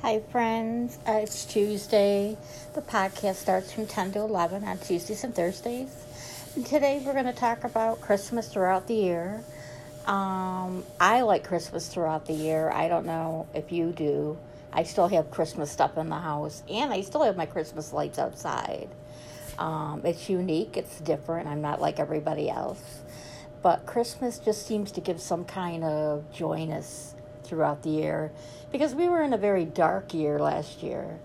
Hi, friends. Uh, it's Tuesday. The podcast starts from 10 to 11 on Tuesdays and Thursdays. And today we're going to talk about Christmas throughout the year. Um, I like Christmas throughout the year. I don't know if you do. I still have Christmas stuff in the house, and I still have my Christmas lights outside. Um, it's unique, it's different. I'm not like everybody else. But Christmas just seems to give some kind of joyness throughout the year because we were in a very dark year last year.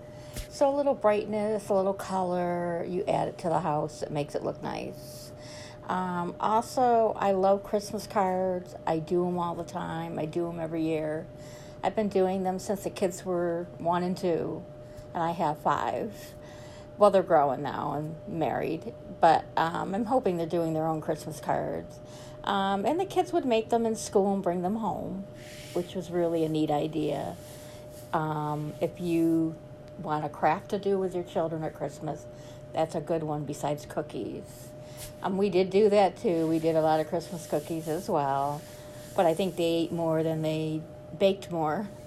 So a little brightness, a little color, you add it to the house, it makes it look nice. Um, also, I love Christmas cards. I do them all the time. I do them every year. I've been doing them since the kids were one and two, and I have five. Well, they're growing now and married, but um, I'm hoping they're doing their own Christmas cards. Um, and the kids would make them in school and bring them home which was really a neat idea. Um, if you want a craft to do with your children at Christmas, that's a good one besides cookies. Um, we did do that too. We did a lot of Christmas cookies as well, but I think they ate more than they baked more.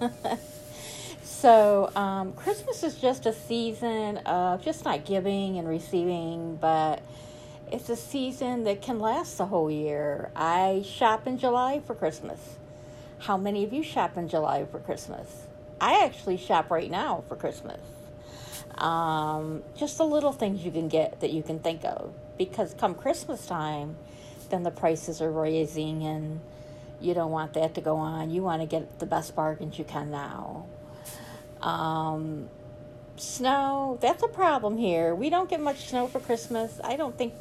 so, um, Christmas is just a season of just not giving and receiving, but it's a season that can last the whole year. I shop in July for Christmas. How many of you shop in July for Christmas? I actually shop right now for Christmas. Um, just the little things you can get that you can think of. Because come Christmas time, then the prices are raising and you don't want that to go on. You want to get the best bargains you can now. Um, snow, that's a problem here. We don't get much snow for Christmas. I don't think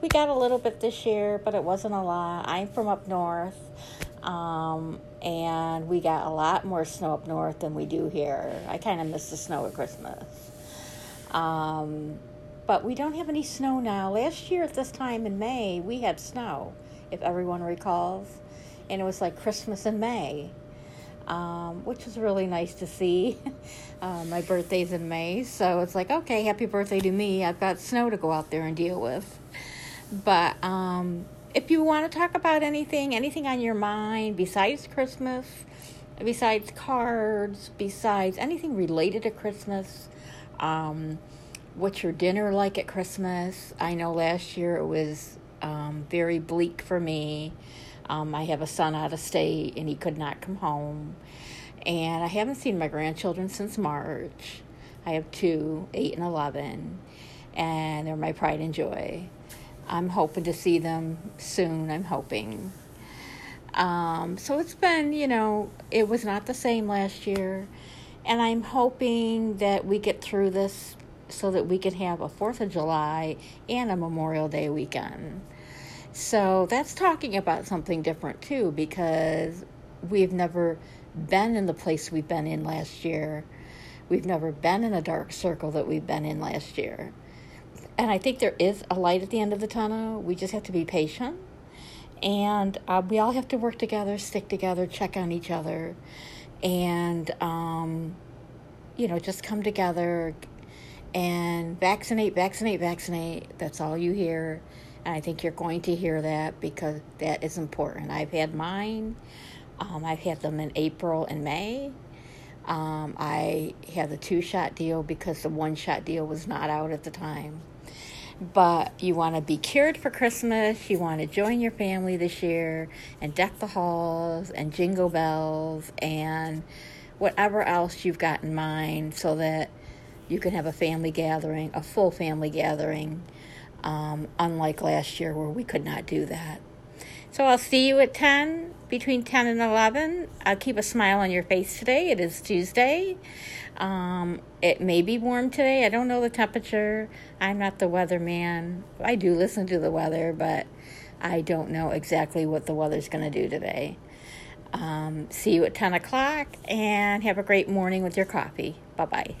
we got a little bit this year, but it wasn't a lot. I'm from up north. Um, and we got a lot more snow up north than we do here. I kind of miss the snow at Christmas. Um, but we don't have any snow now. Last year at this time in May, we had snow, if everyone recalls. And it was like Christmas in May, um, which was really nice to see. uh, my birthday's in May, so it's like, okay, happy birthday to me. I've got snow to go out there and deal with. But um, if you want to talk about anything, anything on your mind besides Christmas, besides cards, besides anything related to Christmas, um, what's your dinner like at Christmas? I know last year it was um, very bleak for me. Um, I have a son out of state and he could not come home. And I haven't seen my grandchildren since March. I have two, 8 and 11, and they're my pride and joy. I'm hoping to see them soon. I'm hoping. Um, so it's been, you know, it was not the same last year. And I'm hoping that we get through this so that we can have a 4th of July and a Memorial Day weekend. So that's talking about something different too because we've never been in the place we've been in last year. We've never been in a dark circle that we've been in last year and I think there is a light at the end of the tunnel. We just have to be patient. And uh, we all have to work together, stick together, check on each other, and, um, you know, just come together and vaccinate, vaccinate, vaccinate. That's all you hear. And I think you're going to hear that because that is important. I've had mine, um, I've had them in April and May. Um, I had the two shot deal because the one shot deal was not out at the time but you want to be cured for Christmas. You want to join your family this year and deck the halls and jingle bells and whatever else you've got in mind so that you can have a family gathering, a full family gathering, um, unlike last year where we could not do that. So I'll see you at 10, between 10 and 11. I'll keep a smile on your face today. It is Tuesday. Um, it may be warm today. I don't know the temperature. I'm not the weatherman. I do listen to the weather, but I don't know exactly what the weather's going to do today. Um, see you at 10 o'clock and have a great morning with your coffee. Bye bye.